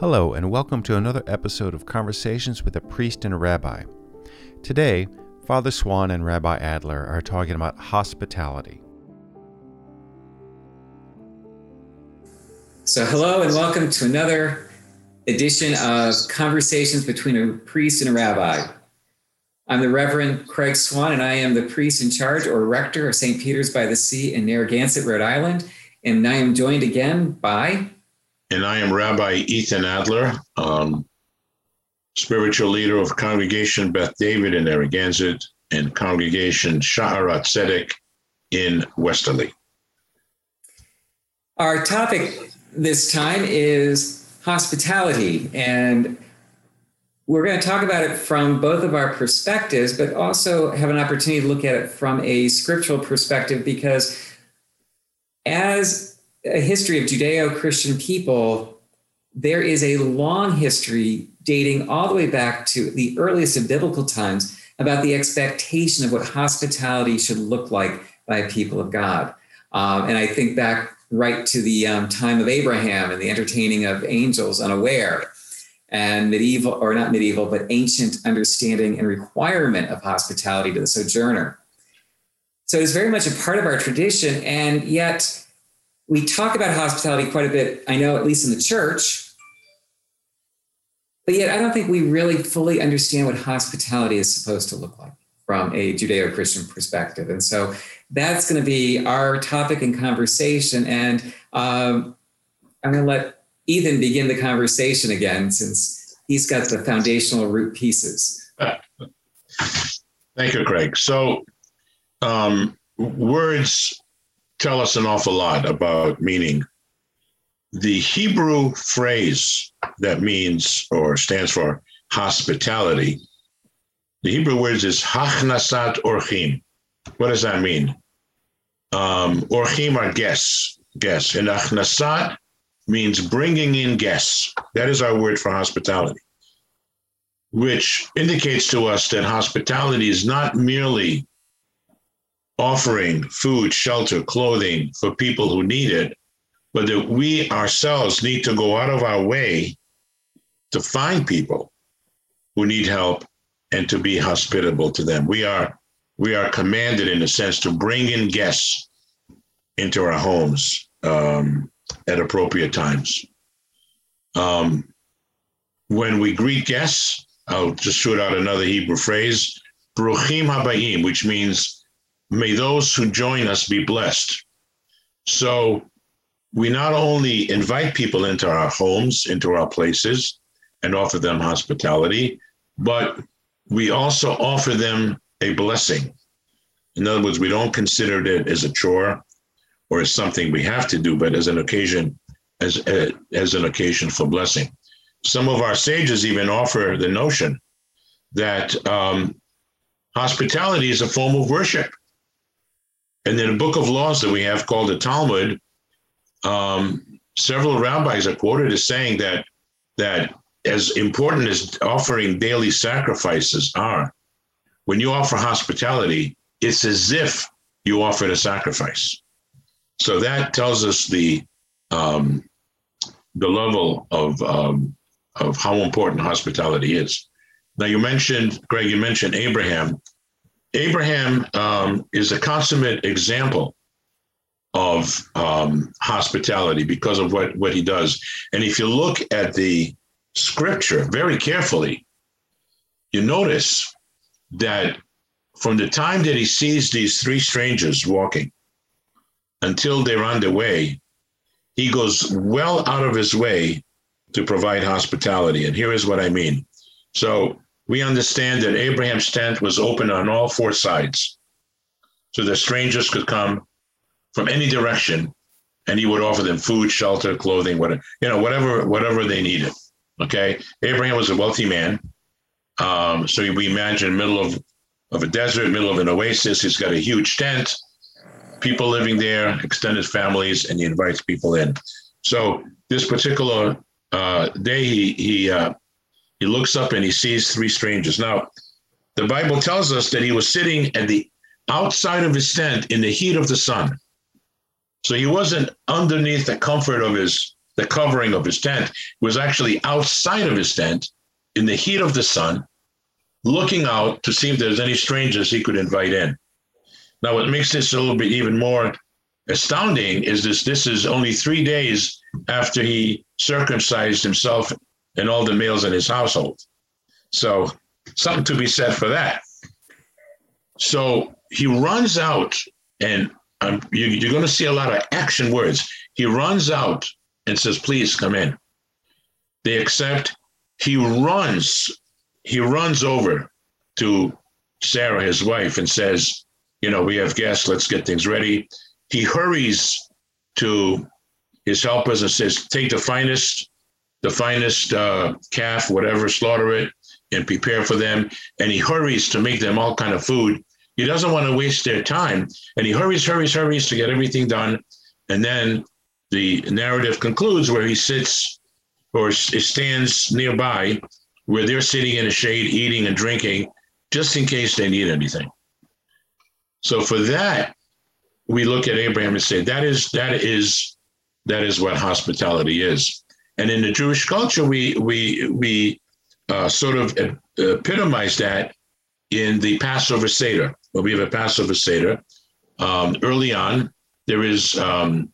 Hello, and welcome to another episode of Conversations with a Priest and a Rabbi. Today, Father Swan and Rabbi Adler are talking about hospitality. So, hello, and welcome to another edition of Conversations between a Priest and a Rabbi. I'm the Reverend Craig Swan, and I am the priest in charge or rector of St. Peter's by the Sea in Narragansett, Rhode Island. And I am joined again by and I am Rabbi Ethan Adler, um, spiritual leader of Congregation Beth David in Narragansett and Congregation Shaharat Tzedek in Westerly. Our topic this time is hospitality, and we're going to talk about it from both of our perspectives, but also have an opportunity to look at it from a scriptural perspective because as a history of Judeo Christian people, there is a long history dating all the way back to the earliest of biblical times about the expectation of what hospitality should look like by people of God. Um, and I think back right to the um, time of Abraham and the entertaining of angels unaware and medieval, or not medieval, but ancient understanding and requirement of hospitality to the sojourner. So it's very much a part of our tradition. And yet, we talk about hospitality quite a bit, I know, at least in the church. But yet, I don't think we really fully understand what hospitality is supposed to look like from a Judeo Christian perspective. And so that's going to be our topic and conversation. And um, I'm going to let Ethan begin the conversation again since he's got the foundational root pieces. Thank you, Craig. So, um, words tell us an awful lot about meaning. The Hebrew phrase that means or stands for hospitality, the Hebrew words is hachnasat orchim. What does that mean? Um, orchim are guests, guests, and achnasat means bringing in guests. That is our word for hospitality, which indicates to us that hospitality is not merely offering food, shelter, clothing for people who need it, but that we ourselves need to go out of our way to find people who need help and to be hospitable to them. We are we are commanded, in a sense, to bring in guests into our homes um, at appropriate times. Um, when we greet guests, I'll just shoot out another Hebrew phrase, "Bruchim habayim," which means May those who join us be blessed. So we not only invite people into our homes, into our places, and offer them hospitality, but we also offer them a blessing. In other words, we don't consider it as a chore or as something we have to do, but as an occasion, as, as an occasion for blessing. Some of our sages even offer the notion that um, hospitality is a form of worship. And then a book of laws that we have called the Talmud, um, several rabbis are quoted as saying that that as important as offering daily sacrifices are, when you offer hospitality, it's as if you offered a sacrifice. So that tells us the um, the level of um, of how important hospitality is. Now you mentioned, Greg, you mentioned Abraham. Abraham um, is a consummate example of um, hospitality because of what, what he does. And if you look at the scripture very carefully, you notice that from the time that he sees these three strangers walking until they're on their way, he goes well out of his way to provide hospitality. And here is what I mean. So we understand that Abraham's tent was open on all four sides. So the strangers could come from any direction and he would offer them food, shelter, clothing, whatever, you know, whatever, whatever they needed. Okay. Abraham was a wealthy man. Um, so we imagine middle of, of a desert, middle of an oasis. He's got a huge tent, people living there, extended families, and he invites people in. So this particular uh, day, he, he uh, he looks up and he sees three strangers. Now, the Bible tells us that he was sitting at the outside of his tent in the heat of the sun. So he wasn't underneath the comfort of his the covering of his tent, was actually outside of his tent in the heat of the sun, looking out to see if there's any strangers he could invite in. Now, what makes this a little bit even more astounding is this this is only three days after he circumcised himself and all the males in his household. So something to be said for that. So he runs out, and um, you, you're going to see a lot of action words. He runs out and says, "Please come in." They accept. He runs. He runs over to Sarah, his wife, and says, "You know, we have guests. Let's get things ready." He hurries to his helpers and says, "Take the finest, the finest uh, calf, whatever, slaughter it, and prepare for them." And he hurries to make them all kind of food he doesn't want to waste their time. And he hurries, hurries, hurries to get everything done. And then the narrative concludes where he sits or stands nearby where they're sitting in the shade, eating and drinking, just in case they need anything. So for that, we look at Abraham and say that is that is that is what hospitality is. And in the Jewish culture, we we we uh, sort of epitomize that in the Passover Seder well, we have a Passover Seder. Um, early on, there is um,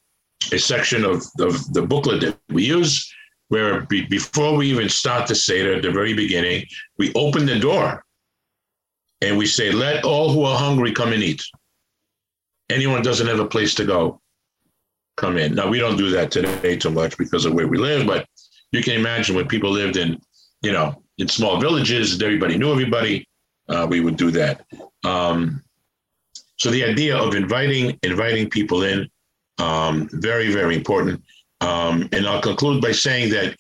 a section of, of the booklet that we use where be, before we even start the Seder at the very beginning, we open the door and we say, Let all who are hungry come and eat. Anyone doesn't have a place to go, come in. Now, we don't do that today too much because of where we live, but you can imagine when people lived in, you know, in small villages and everybody knew everybody, uh, we would do that. Um, so the idea of inviting inviting people in, um, very very important. Um, and I'll conclude by saying that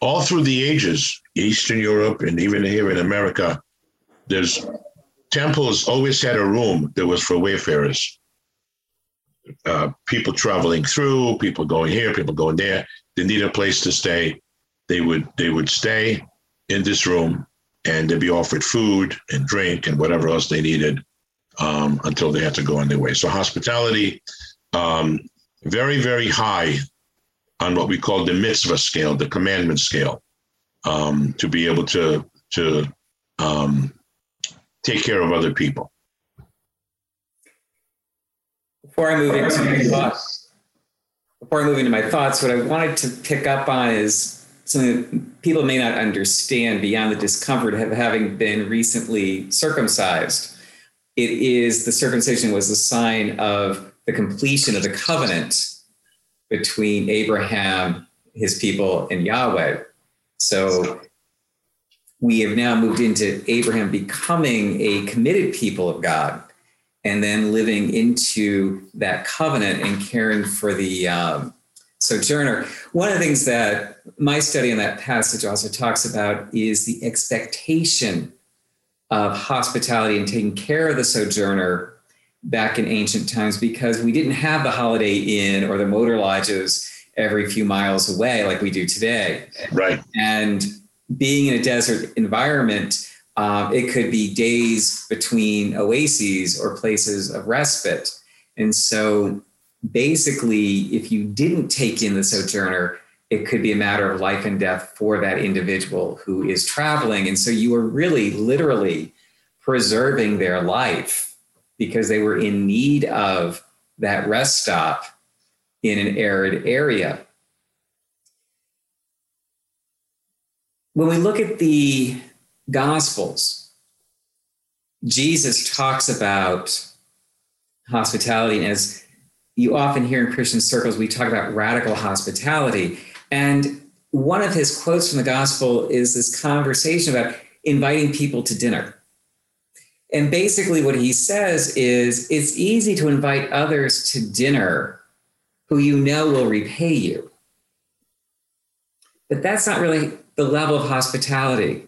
all through the ages, Eastern Europe and even here in America, there's temples always had a room that was for wayfarers. Uh, people traveling through, people going here, people going there. They need a place to stay. They would they would stay in this room and they'd be offered food and drink and whatever else they needed um, until they had to go on their way. So hospitality, um, very, very high on what we call the mitzvah scale, the commandment scale, um, to be able to to um, take care of other people. Before I move into my thoughts, before I move into my thoughts, what I wanted to pick up on is something that people may not understand beyond the discomfort of having been recently circumcised. It is the circumcision was a sign of the completion of the covenant between Abraham, his people, and Yahweh. So we have now moved into Abraham becoming a committed people of God and then living into that covenant and caring for the um, sojourner. One of the things that my study in that passage also talks about is the expectation of hospitality and taking care of the sojourner back in ancient times because we didn't have the holiday inn or the motor lodges every few miles away like we do today. Right. And being in a desert environment, um, it could be days between oases or places of respite. And so basically, if you didn't take in the sojourner, it could be a matter of life and death for that individual who is traveling. And so you are really literally preserving their life because they were in need of that rest stop in an arid area. When we look at the Gospels, Jesus talks about hospitality as you often hear in Christian circles, we talk about radical hospitality. And one of his quotes from the gospel is this conversation about inviting people to dinner. And basically, what he says is it's easy to invite others to dinner who you know will repay you. But that's not really the level of hospitality.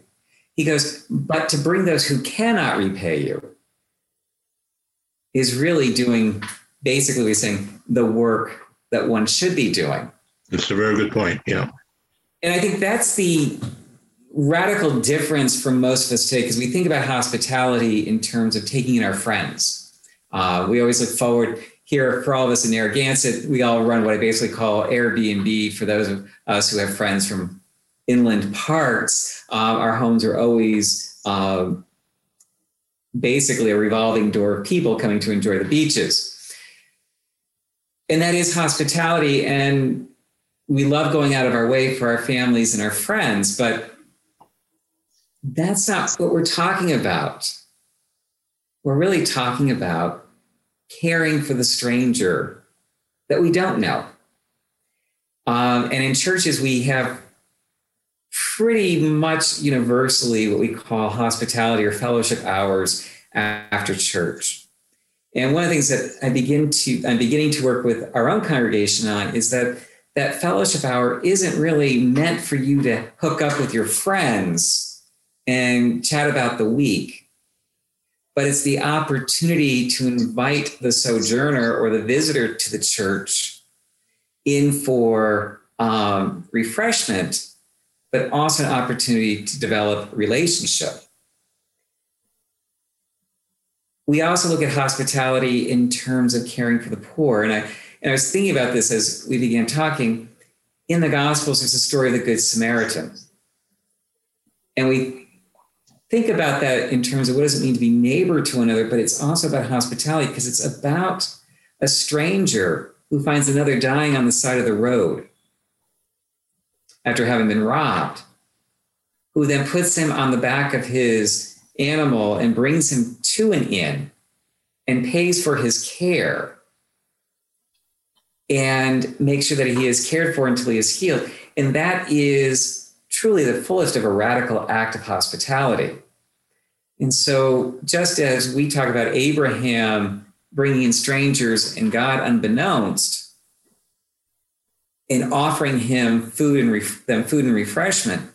He goes, but to bring those who cannot repay you is really doing basically we're saying the work that one should be doing. It's a very good point. Yeah. And I think that's the radical difference from most of us today because we think about hospitality in terms of taking in our friends. Uh, we always look forward here for all of us in Narragansett, we all run what I basically call Airbnb for those of us who have friends from inland parts. Uh, our homes are always uh, basically a revolving door of people coming to enjoy the beaches. And that is hospitality. And we love going out of our way for our families and our friends, but that's not what we're talking about. We're really talking about caring for the stranger that we don't know. Um, and in churches, we have pretty much universally what we call hospitality or fellowship hours after church. And one of the things that I begin to I'm beginning to work with our own congregation on is that that fellowship hour isn't really meant for you to hook up with your friends and chat about the week, but it's the opportunity to invite the sojourner or the visitor to the church in for um, refreshment, but also an opportunity to develop relationship. We also look at hospitality in terms of caring for the poor. And I, and I was thinking about this as we began talking. In the Gospels, there's a story of the Good Samaritan. And we think about that in terms of what does it mean to be neighbor to another, but it's also about hospitality because it's about a stranger who finds another dying on the side of the road after having been robbed, who then puts him on the back of his animal and brings him to an inn and pays for his care and make sure that he is cared for until he is healed. And that is truly the fullest of a radical act of hospitality. And so, just as we talk about Abraham bringing in strangers and God unbeknownst, and offering him food and ref- them food and refreshment,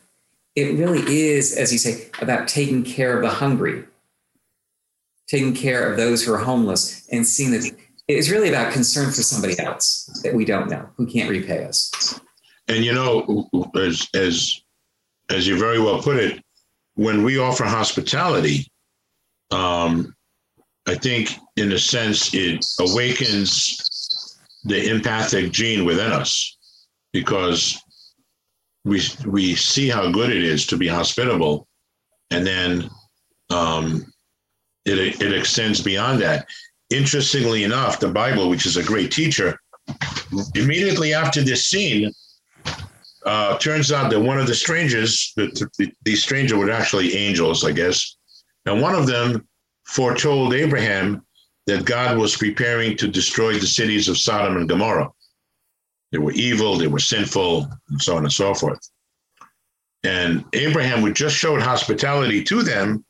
it really is, as you say, about taking care of the hungry, taking care of those who are homeless, and seeing that it's really about concern for somebody else that we don't know who can't repay us. And you know, as as as you very well put it, when we offer hospitality, um, I think in a sense it awakens the empathic gene within us because we we see how good it is to be hospitable, and then um, it it extends beyond that. Interestingly enough, the Bible, which is a great teacher, immediately after this scene, uh, turns out that one of the strangers, the, the, these strangers were actually angels, I guess, and one of them foretold Abraham that God was preparing to destroy the cities of Sodom and Gomorrah. They were evil, they were sinful, and so on and so forth. And Abraham, who just showed hospitality to them,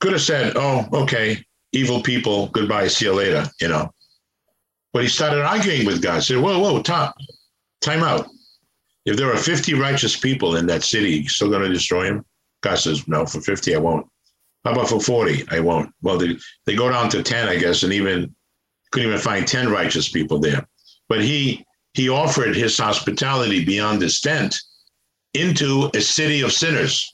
could have said, Oh, okay, evil people, goodbye, see you later, you know. But he started arguing with God, said, Whoa, whoa, time, time out. If there are 50 righteous people in that city, you still going to destroy him? God says, No, for 50, I won't. How about for 40? I won't. Well, they, they go down to 10, I guess, and even couldn't even find 10 righteous people there. But he he offered his hospitality beyond his tent into a city of sinners.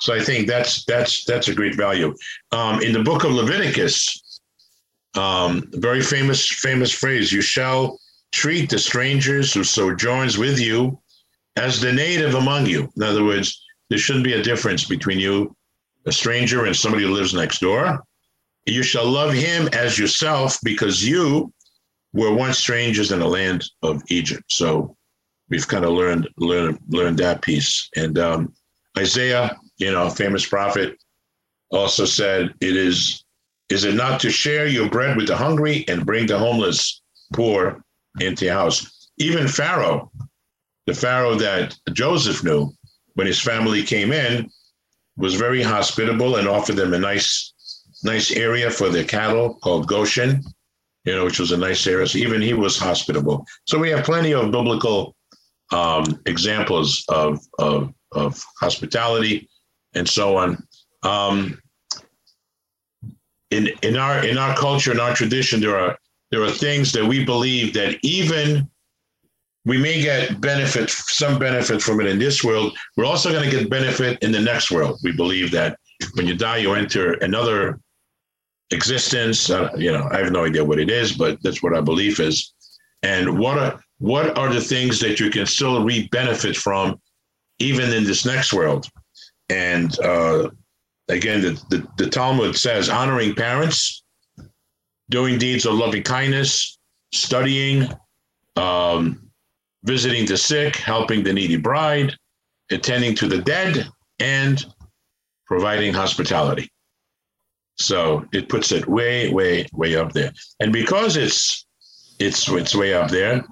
So I think that's that's that's a great value. Um, in the book of Leviticus, um, very famous famous phrase: "You shall treat the strangers who sojourns with you as the native among you." In other words, there shouldn't be a difference between you, a stranger, and somebody who lives next door. You shall love him as yourself, because you were once strangers in the land of Egypt. So we've kind of learned learned learned that piece. And um, Isaiah you know, famous prophet, also said, It is, is it not to share your bread with the hungry and bring the homeless poor into your house? Even Pharaoh, the Pharaoh that Joseph knew when his family came in, was very hospitable and offered them a nice, nice area for their cattle called Goshen, you know, which was a nice area. So even he was hospitable. So we have plenty of biblical um, examples of, of, of hospitality and so on. Um, in in our in our culture, in our tradition, there are there are things that we believe that even we may get benefit, some benefit from it in this world. We're also going to get benefit in the next world. We believe that when you die, you enter another existence. Uh, you know, I have no idea what it is, but that's what our belief is. And what are what are the things that you can still reap benefit from, even in this next world? And uh, again, the, the, the Talmud says honoring parents, doing deeds of loving kindness, studying, um, visiting the sick, helping the needy bride, attending to the dead, and providing hospitality. So it puts it way, way, way up there. And because it's it's it's way up there,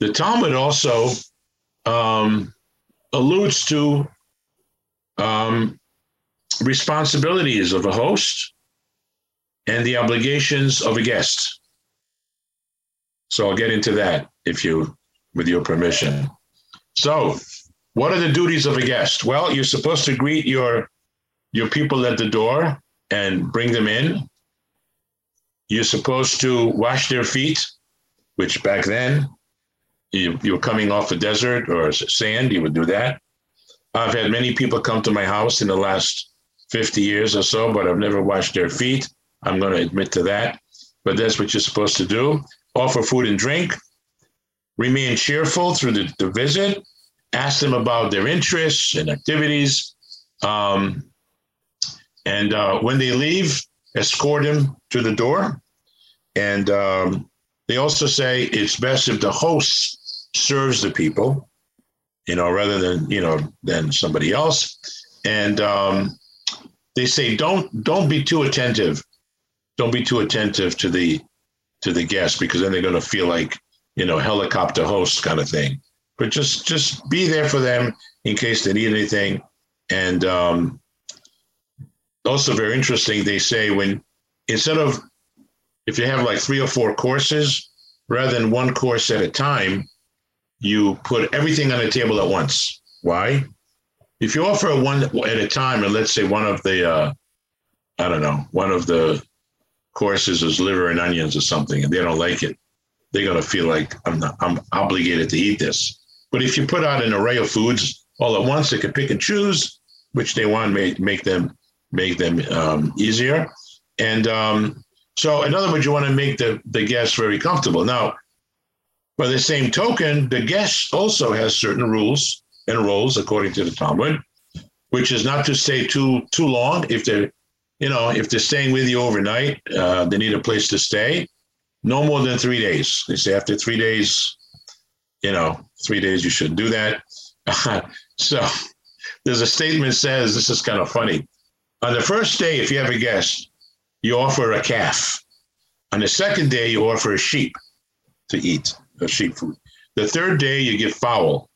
the Talmud also um, alludes to um, responsibilities of a host and the obligations of a guest. So I'll get into that if you, with your permission. So, what are the duties of a guest? Well, you're supposed to greet your your people at the door and bring them in. You're supposed to wash their feet, which back then you, you were coming off a desert or sand, you would do that. I've had many people come to my house in the last 50 years or so, but I've never washed their feet. I'm going to admit to that. But that's what you're supposed to do. Offer food and drink. Remain cheerful through the, the visit. Ask them about their interests and activities. Um, and uh, when they leave, escort them to the door. And um, they also say it's best if the host serves the people, you know, rather than you know than somebody else. And um, they say don't don't be too attentive, don't be too attentive to the to the guests because then they're going to feel like you know helicopter host kind of thing. But just just be there for them in case they need anything. And um, also very interesting. They say when instead of if you have like three or four courses, rather than one course at a time, you put everything on the table at once. Why? If you offer one at a time, and let's say one of the, uh, I don't know, one of the courses is liver and onions or something, and they don't like it, they're gonna feel like I'm not, I'm obligated to eat this. But if you put out an array of foods all at once, they can pick and choose which they want, make make them make them um, easier. And um, so, in other words, you want to make the, the guests very comfortable. Now, by the same token, the guest also has certain rules and roles according to the Talmud, which is not to stay too too long. If they're, you know, if they're staying with you overnight, uh, they need a place to stay. No more than three days. They say after three days, you know, three days you should do that. so there's a statement says this is kind of funny. On the first day, if you have a guest, you offer a calf. On the second day, you offer a sheep to eat, a sheep food. The third day, you give fowl.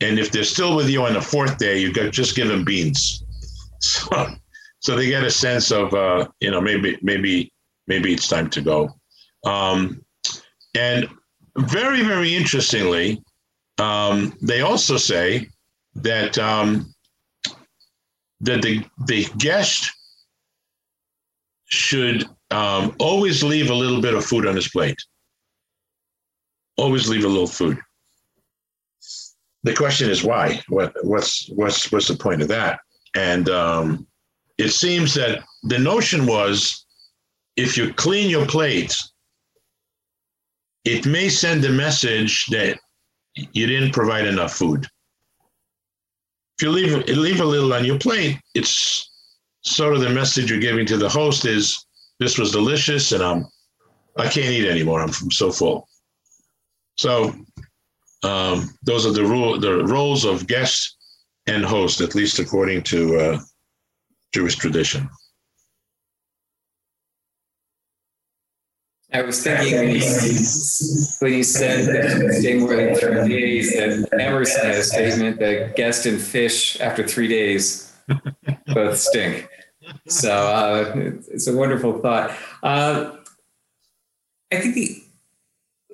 And if they're still with you on the fourth day, you got just give them beans. So, so they get a sense of, uh, you know, maybe, maybe, maybe it's time to go. Um, and very, very interestingly, um, they also say that um, that the, the guest should um, always leave a little bit of food on his plate. Always leave a little food. The question is why? What, what's what's what's the point of that? And um, it seems that the notion was, if you clean your plate, it may send a message that you didn't provide enough food if you leave leave a little on your plate, it's sort of the message you're giving to the host is this was delicious and I'm I can't eat anymore. I'm so full. So um, those are the rule the roles of guest and host, at least according to uh, Jewish tradition. I was thinking when you, when you said that stay more than three days, that Emerson had a statement that guest and fish after three days both stink. So uh, it's a wonderful thought. Uh, I think the,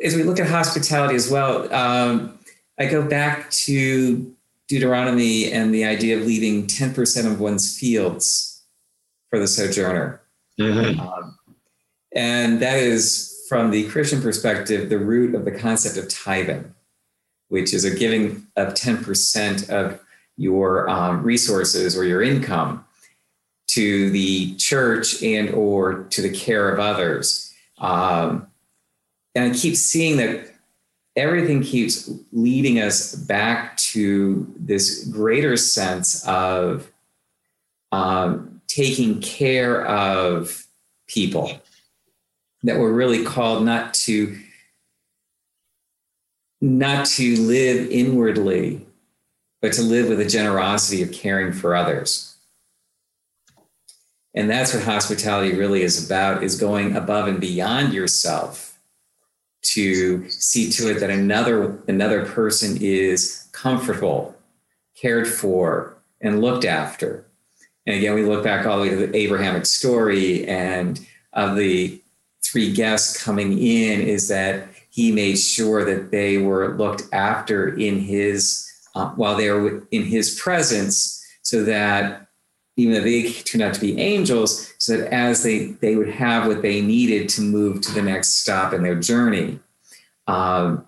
as we look at hospitality as well, um, I go back to Deuteronomy and the idea of leaving 10% of one's fields for the sojourner. Mm-hmm. Um, and that is, from the Christian perspective, the root of the concept of tithing, which is a giving of 10% of your um, resources or your income to the church and or to the care of others. Um, and I keep seeing that everything keeps leading us back to this greater sense of um, taking care of people that we're really called not to not to live inwardly but to live with a generosity of caring for others. And that's what hospitality really is about is going above and beyond yourself to see to it that another another person is comfortable cared for and looked after. And again we look back all the way to the abrahamic story and of the three guests coming in is that he made sure that they were looked after in his uh, while they were in his presence so that even though they turned out to be angels so that as they they would have what they needed to move to the next stop in their journey. Um,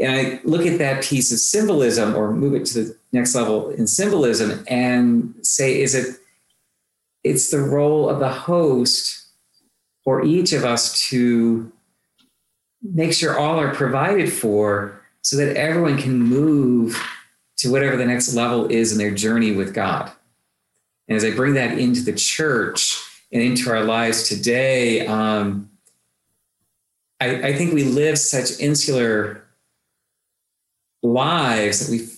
and i look at that piece of symbolism or move it to the next level in symbolism and say is it it's the role of the host for each of us to make sure all are provided for so that everyone can move to whatever the next level is in their journey with God. And as I bring that into the church and into our lives today, um, I, I think we live such insular lives that we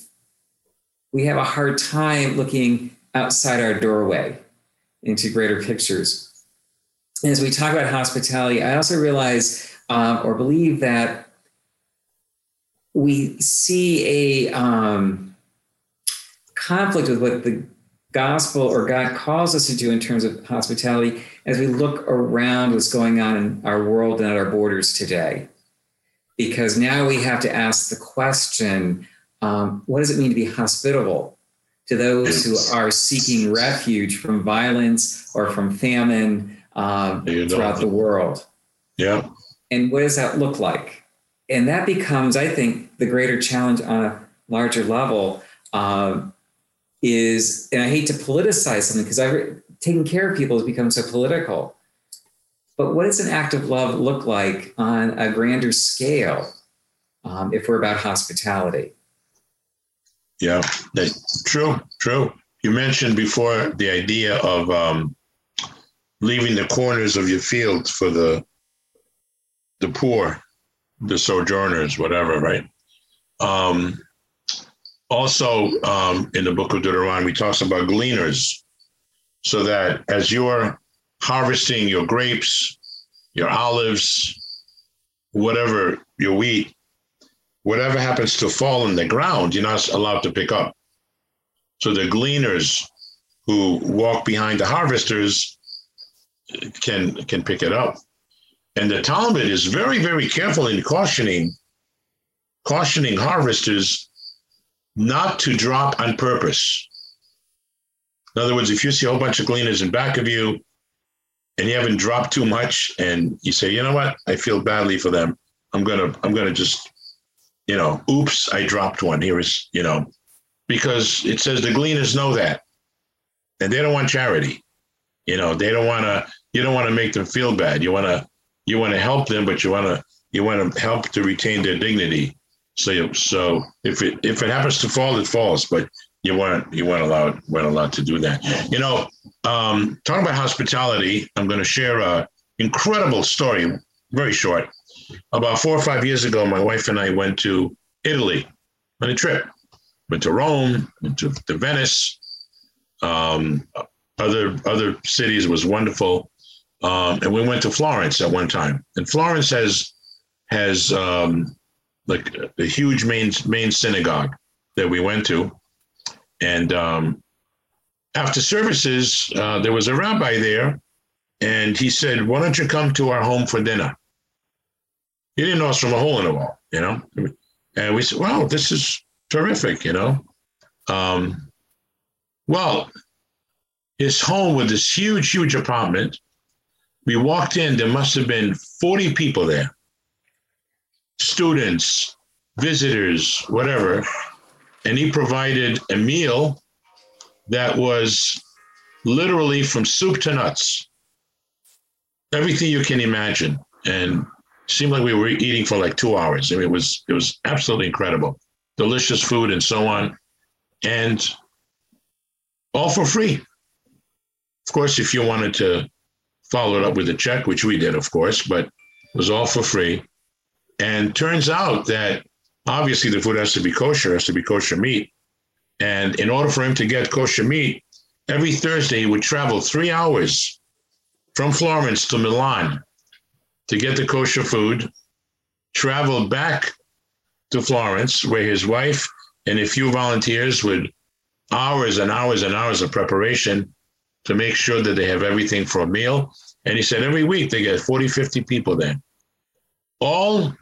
we have a hard time looking outside our doorway into greater pictures as we talk about hospitality, I also realize um, or believe that we see a um, conflict with what the gospel or God calls us to do in terms of hospitality as we look around what's going on in our world and at our borders today. Because now we have to ask the question um, what does it mean to be hospitable to those who are seeking refuge from violence or from famine? Um, throughout the world. Yeah. And what does that look like? And that becomes, I think, the greater challenge on a larger level um, is, and I hate to politicize something because I've taking care of people has become so political. But what does an act of love look like on a grander scale um, if we're about hospitality? Yeah, that's true, true. You mentioned before the idea of um, leaving the corners of your fields for the the poor, the sojourners, whatever, right? Um, also, um, in the book of Deuteronomy, we talks about gleaners, so that as you're harvesting your grapes, your olives, whatever your wheat, whatever happens to fall in the ground, you're not allowed to pick up. So the gleaners who walk behind the harvesters can can pick it up. And the Talmud is very, very careful in cautioning cautioning harvesters not to drop on purpose. In other words, if you see a whole bunch of gleaners in back of you and you haven't dropped too much and you say, you know what, I feel badly for them. I'm gonna, I'm gonna just, you know, oops, I dropped one. Here is, you know, because it says the gleaners know that. And they don't want charity. You know, they don't want to you don't want to make them feel bad. You want to you want to help them, but you want to you want to help to retain their dignity. So so if it if it happens to fall, it falls. But you weren't you weren't allowed weren't allowed to do that. You know, um, talking about hospitality, I'm going to share a incredible story, very short. About four or five years ago, my wife and I went to Italy on a trip. Went to Rome, went to, to Venice, um, other other cities was wonderful. Um, and we went to Florence at one time. And Florence has has um, like a huge main main synagogue that we went to. And um, after services, uh, there was a rabbi there, and he said, "Why don't you come to our home for dinner?" He didn't know us from a hole in the wall, you know. And we said, "Wow, this is terrific," you know. Um, well, his home with this huge, huge apartment we walked in, there must have been 40 people there students, visitors, whatever. And he provided a meal that was literally from soup to nuts. Everything you can imagine. And seemed like we were eating for like two hours. I mean, it was it was absolutely incredible. Delicious food and so on. And all for free. Of course, if you wanted to follow it up with a check, which we did, of course, but it was all for free. And turns out that obviously the food has to be kosher, has to be kosher meat. And in order for him to get kosher meat, every Thursday he would travel three hours from Florence to Milan to get the kosher food, travel back to Florence, where his wife and a few volunteers would hours and hours and hours of preparation to make sure that they have everything for a meal. And he said every week they get 40, 50 people there. All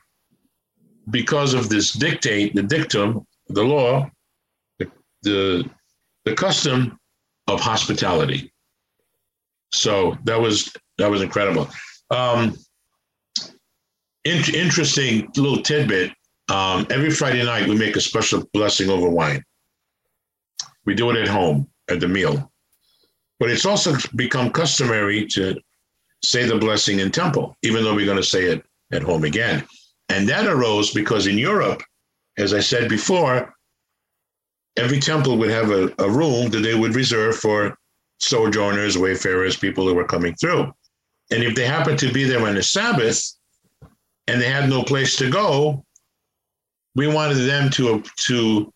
because of this dictate, the dictum, the law, the, the, the custom of hospitality. So that was that was incredible. Um, in, interesting little tidbit. Um, every Friday night we make a special blessing over wine. We do it at home at the meal, but it's also become customary to say the blessing in temple, even though we're going to say it at home again. And that arose because in Europe, as I said before, every temple would have a, a room that they would reserve for sojourners, wayfarers, people who were coming through. And if they happened to be there on the Sabbath and they had no place to go, we wanted them to, to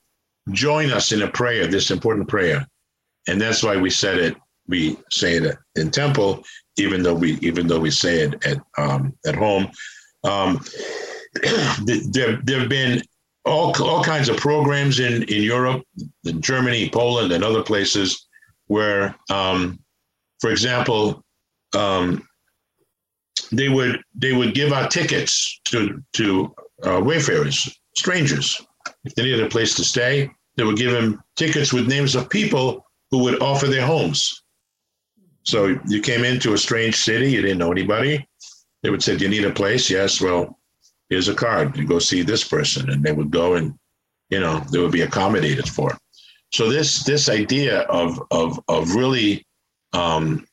join us in a prayer, this important prayer. And that's why we said it, we say it in temple, even though we even though we say it at um, at home. Um, there, there have been all, all kinds of programs in, in Europe, in Germany, Poland, and other places where, um, for example, um, they would they would give out tickets to to uh, wayfarers, strangers. If they needed a place to stay, they would give them tickets with names of people who would offer their homes. So you came into a strange city, you didn't know anybody. They would say, "Do you need a place?" Yes. Well, here's a card. You go see this person, and they would go and you know they would be accommodated for. So this this idea of of of really um,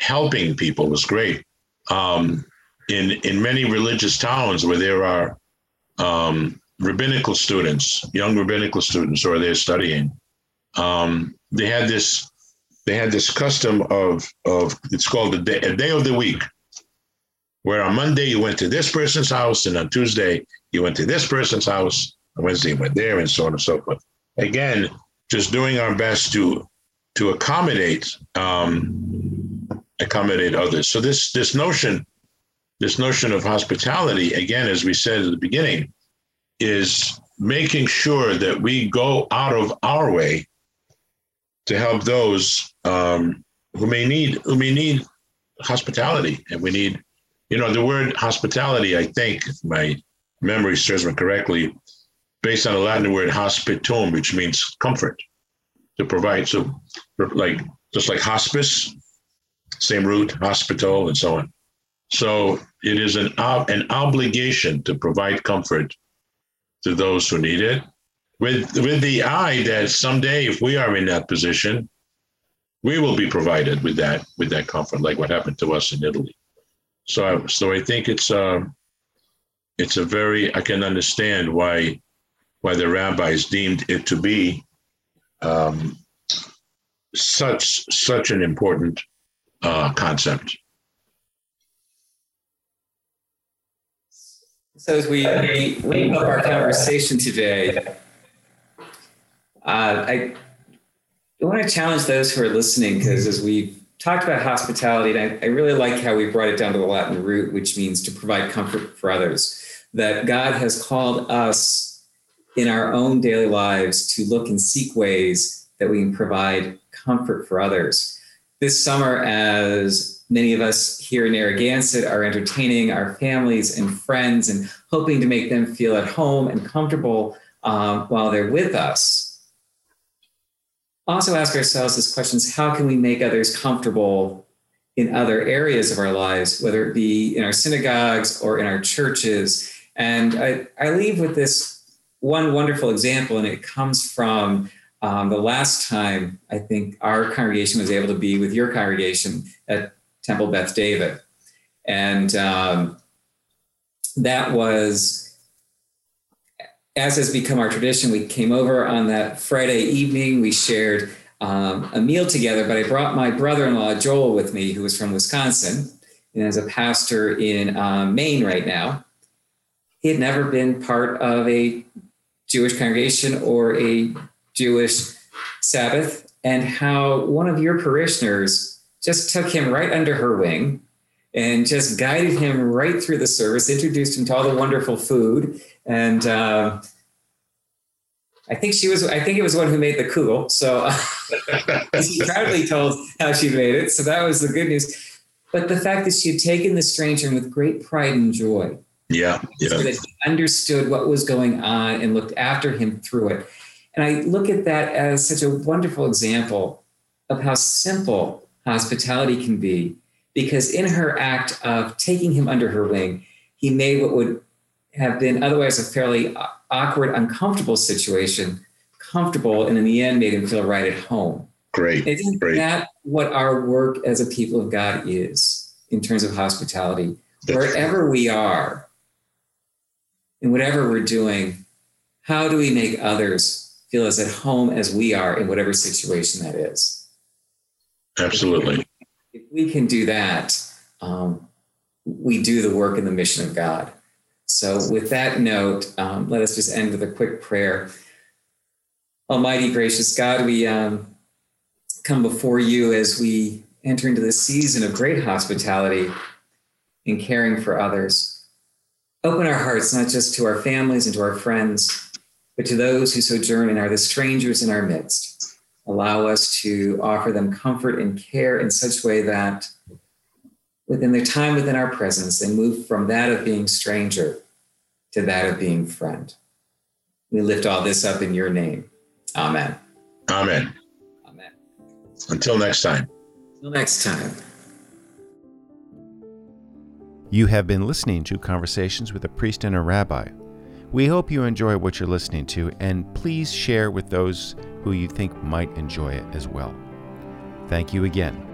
helping people was great. Um, in in many religious towns where there are um, rabbinical students, young rabbinical students, or they're studying, um, they had this they had this custom of of it's called a day, a day of the week where on Monday you went to this person's house, and on Tuesday you went to this person's house, on Wednesday you went there, and so on and so forth. Again, just doing our best to to accommodate um, accommodate others. So this this notion this notion of hospitality, again, as we said at the beginning, is making sure that we go out of our way to help those um, who may need who may need hospitality, and we need you know, the word hospitality, I think, my memory serves me correctly, based on the Latin word hospitum, which means comfort, to provide. So, like, just like hospice, same root, hospital, and so on. So, it is an, an obligation to provide comfort to those who need it, with, with the eye that someday, if we are in that position, we will be provided with that with that comfort, like what happened to us in Italy. So, so I think it's a, um, it's a very I can understand why why the rabbis deemed it to be um, such such an important uh, concept. So as we wrap up our conversation today, uh, I want to challenge those who are listening because as we talked about hospitality, and I, I really like how we brought it down to the Latin root, which means to provide comfort for others. That God has called us in our own daily lives to look and seek ways that we can provide comfort for others. This summer, as many of us here in Narragansett are entertaining our families and friends and hoping to make them feel at home and comfortable um, while they're with us, also ask ourselves this questions how can we make others comfortable in other areas of our lives, whether it be in our synagogues or in our churches? And I, I leave with this one wonderful example, and it comes from um, the last time I think our congregation was able to be with your congregation at Temple Beth David. And um, that was, as has become our tradition, we came over on that Friday evening. We shared um, a meal together, but I brought my brother in law, Joel, with me, who was from Wisconsin and is a pastor in um, Maine right now. He had never been part of a Jewish congregation or a Jewish Sabbath, and how one of your parishioners just took him right under her wing and just guided him right through the service, introduced him to all the wonderful food. And uh, I think she was, I think it was one who made the kugel. So she proudly told how she made it. So that was the good news. But the fact that she had taken the stranger with great pride and joy. Yeah. yeah. So that he understood what was going on and looked after him through it. And I look at that as such a wonderful example of how simple hospitality can be because in her act of taking him under her wing, he made what would have been otherwise a fairly awkward, uncomfortable situation comfortable, and in the end made him feel right at home. Great. Isn't great. that what our work as a people of God is in terms of hospitality? That's Wherever we are, and whatever we're doing, how do we make others feel as at home as we are in whatever situation that is? Absolutely. If we can do that, um, we do the work and the mission of God. So, with that note, um, let us just end with a quick prayer. Almighty gracious God, we um, come before you as we enter into this season of great hospitality and caring for others. Open our hearts not just to our families and to our friends, but to those who sojourn and are the strangers in our midst. Allow us to offer them comfort and care in such way that within their time within our presence, they move from that of being stranger to that of being friend. We lift all this up in your name. Amen. Amen. Amen. Until next time. Until next time. You have been listening to Conversations with a Priest and a Rabbi. We hope you enjoy what you're listening to, and please share with those who you think might enjoy it as well. Thank you again.